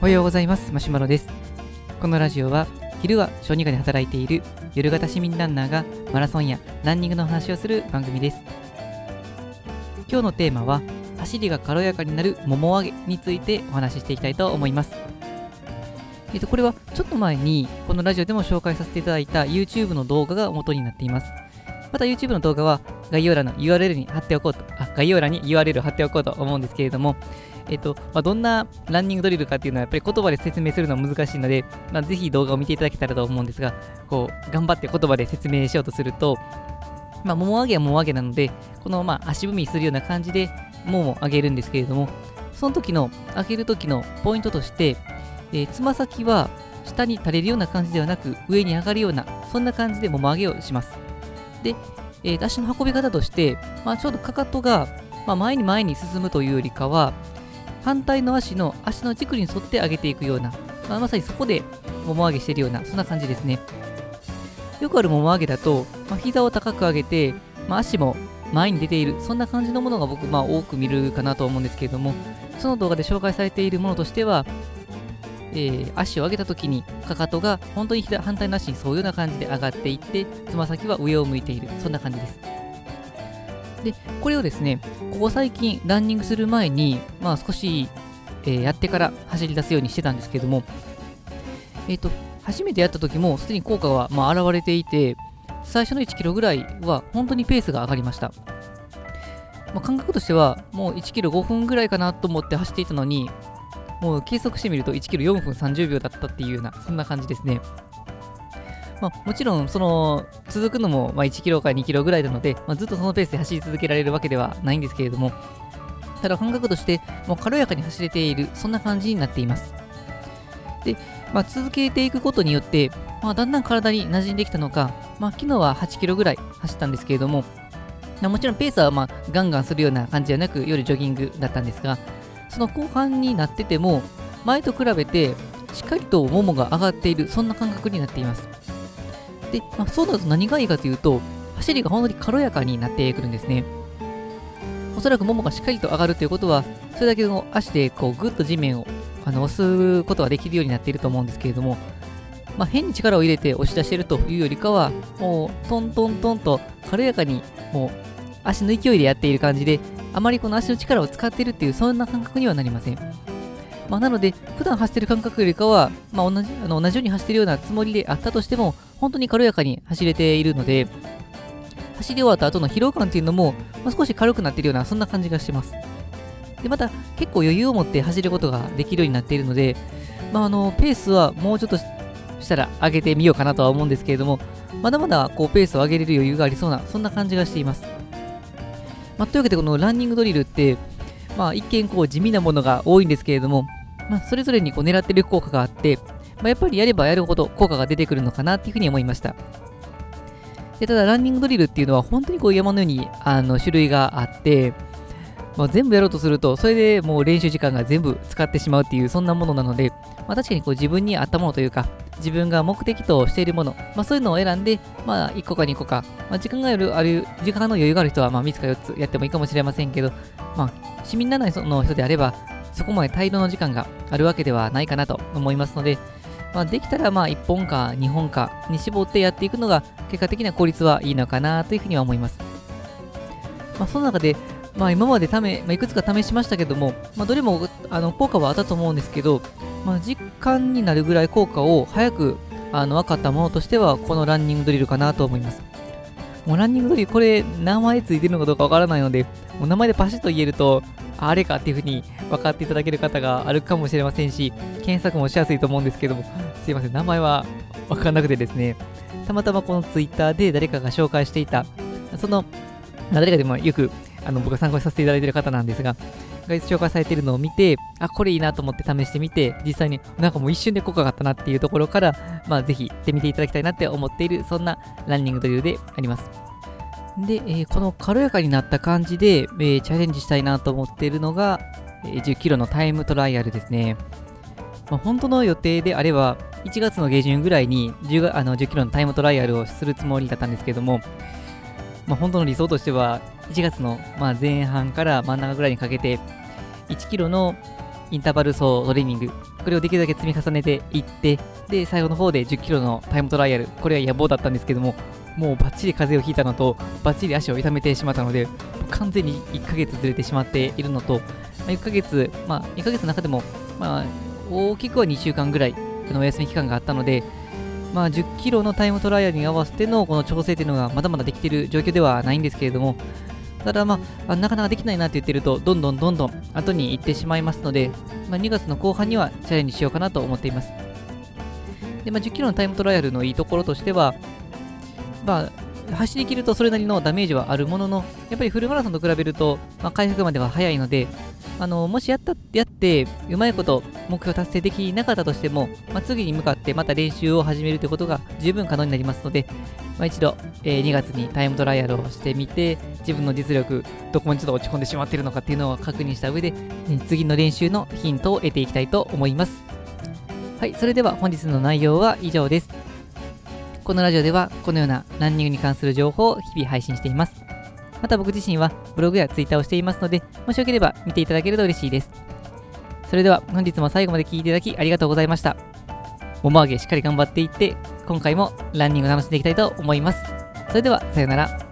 おはようございます。マシュマロです。このラジオは昼は小児科で働いている夜型市民ランナーがマラソンやランニングの話をする番組です。今日のテーマは走りが軽やかになるもも上げについてお話ししていきたいと思います。えっと、これはちょっと前にこのラジオでも紹介させていただいた YouTube の動画が元になっています。また YouTube の動画は概要欄の URL に貼っておこうと、あ、概要欄に URL 貼っておこうと思うんですけれども、えっと、まあ、どんなランニングドリルかっていうのはやっぱり言葉で説明するのは難しいので、まあ、ぜひ動画を見ていただけたらと思うんですが、こう、頑張って言葉で説明しようとすると、まあ、もも上げはもも上げなので、この、まあ、足踏みするような感じで、もも上げるんですけれども、その時の、上げる時のポイントとして、えつま先は下に垂れるような感じではなく、上に上がるような、そんな感じでもも上げをします。で、えー、足の運び方として、まあ、ちょうどかかとが、まあ、前に前に進むというよりかは、反対の足の足の軸に沿って上げていくような、まあ、まさにそこでもも上げしているような、そんな感じですね。よくあるもも上げだと、まあ、膝を高く上げて、まあ、足も前に出ている、そんな感じのものが僕、まあ、多く見るかなと思うんですけれども、その動画で紹介されているものとしては、えー、足を上げた時にかかとが本当に反対の足に沿ういうような感じで上がっていってつま先は上を向いている。そんな感じです。でこれをですねここ最近ランニングする前にまあ少し、えー、やってから走り出すようにしてたんですけどもえっ、ー、と初めてやった時もすでに効果はまあ現れていて最初の1キロぐらいは本当にペースが上がりました。まあ、感覚としてはもう1キロ5分ぐらいかなと思って走っていたのにもう計測してみると1キロ4分30秒だったっていうような、そんな感じですね。まあ、もちろん、その、続くのも、ま、1キロから2キロぐらいなので、まあ、ずっとそのペースで走り続けられるわけではないんですけれども、ただ感覚として、もう軽やかに走れている、そんな感じになっています。で、まあ、続けていくことによって、まあ、だんだん体に馴染んできたのか、まあ、昨日は8キロぐらい走ったんですけれども、もちろんペースはまガンガンするような感じじゃなく、よりジョギングだったんですが、その後半になってても、前と比べてしっかりとももが上がっている、そんな感覚になっています。で、まあ、そうだと何がいいかというと、走りが本当に軽やかになってくるんですね。おそらくももがしっかりと上がるということは、それだけの足でこうぐっと地面をあの押すことができるようになっていると思うんですけれども、まあ、変に力を入れて押し出しているというよりかは、もうトントントンと軽やかにもう足の勢いでやっている感じで、あまりこの足の力を使っているっていう、そんな感覚にはなりません。まあ、なので、普段走ってる感覚よりかは、まあ、同じあの同じように走ってるようなつもりであったとしても、本当に軽やかに走れているので、走り終わった後の疲労感っていうのも、まあ、少し軽くなっているような、そんな感じがします。で、また、結構余裕を持って走ることができるようになっているので、まあ、あの、ペースはもうちょっとしたら上げてみようかなとは思うんですけれども、まだまだこうペースを上げれる余裕がありそうな、そんな感じがしています。まあ、というわけでこのランニングドリルって、まあ、一見こう地味なものが多いんですけれども、まあ、それぞれにこう狙ってる効果があって、まあ、やっぱりやればやるほど効果が出てくるのかなっていうふうに思いました。でただ、ランニングドリルっていうのは本当にこう山のようにあの種類があって、まあ、全部やろうとすると、それでもう練習時間が全部使ってしまうっていう、そんなものなので、まあ、確かにこう自分に合ったものというか、自分が目的としているもの、まあ、そういうのを選んで、まあ、1個か2個か、まあ、時間がある、ある時間の余裕がある人は、まあ、3つか4つやってもいいかもしれませんけど、まあ、市民ランナーの人であれば、そこまで大量の時間があるわけではないかなと思いますので、まあ、できたらまあ1本か2本かに絞ってやっていくのが結果的な効率はいいのかなというふうには思います。まあ、その中で、まあ、今までため、まあ、いくつか試しましたけども、まあ、どれもあの効果はあったと思うんですけど、まあ、実感になるぐらい効果を早くあの分かったものとしては、このランニングドリルかなと思います。もうランニングドリル、これ、名前ついてるのかどうかわからないので、もう名前でパシッと言えると、あれかっていう風に分かっていただける方があるかもしれませんし、検索もしやすいと思うんですけども、すいません、名前は分かんなくてですね、たまたまこのツイッターで誰かが紹介していた、その、誰かでもよくあの僕が参考にさせていただいている方なんですが、が紹介されているのを見て、あ、これいいなと思って試してみて、実際になんかもう一瞬で効果があったなっていうところから、まあぜひ行ってみていただきたいなって思っている、そんなランニングドリルであります。で、えー、この軽やかになった感じで、えー、チャレンジしたいなと思っているのが、えー、10キロのタイムトライアルですね。まあ、本当の予定であれば、1月の下旬ぐらいに 10, あの10キロのタイムトライアルをするつもりだったんですけども、まあ、本当の理想としては、1月のまあ前半から真ん中ぐらいにかけて、1キロのインターバル走トレーニング、これをできるだけ積み重ねていって、で、最後の方で10キロのタイムトライアル、これは野望だったんですけども、もうバッチリ風邪をひいたのと、バッチリ足を痛めてしまったので、完全に1ヶ月ずれてしまっているのと、まあ、1ヶ月、まあ、1ヶ月の中でも、まあ、大きくは2週間ぐらいのお休み期間があったので、まあ、10キロのタイムトライアルに合わせてのこの調整というのがまだまだできている状況ではないんですけれども、ただまあ、なかなかできないなって言ってると、どんどんどんどん後に行ってしまいますので、まあ、2月の後半にはチャレンジしようかなと思っています。で、まあ、10キロのタイムトライアルのいいところとしては、まあ、走り切るとそれなりのダメージはあるものの、やっぱりフルマラソンと比べると、まあ、回復までは早いので、あのもしやったやってうまいこと目標達成できなかったとしても、まあ、次に向かってまた練習を始めるということが十分可能になりますので、まあ、一度、えー、2月にタイムトライアルをしてみて自分の実力どこまでちょっと落ち込んでしまってるのかっていうのを確認した上で、え、次の練習のヒントを得ていきたいと思います。はいそれでは本日の内容は以上です。このラジオではこのようなランニングに関する情報を日々配信しています。また僕自身はブログやツイッターをしていますので、もしよければ見ていただけると嬉しいです。それでは本日も最後まで聴いていただきありがとうございました。もも上げしっかり頑張っていって、今回もランニングを楽しんでいきたいと思います。それでは、さよなら。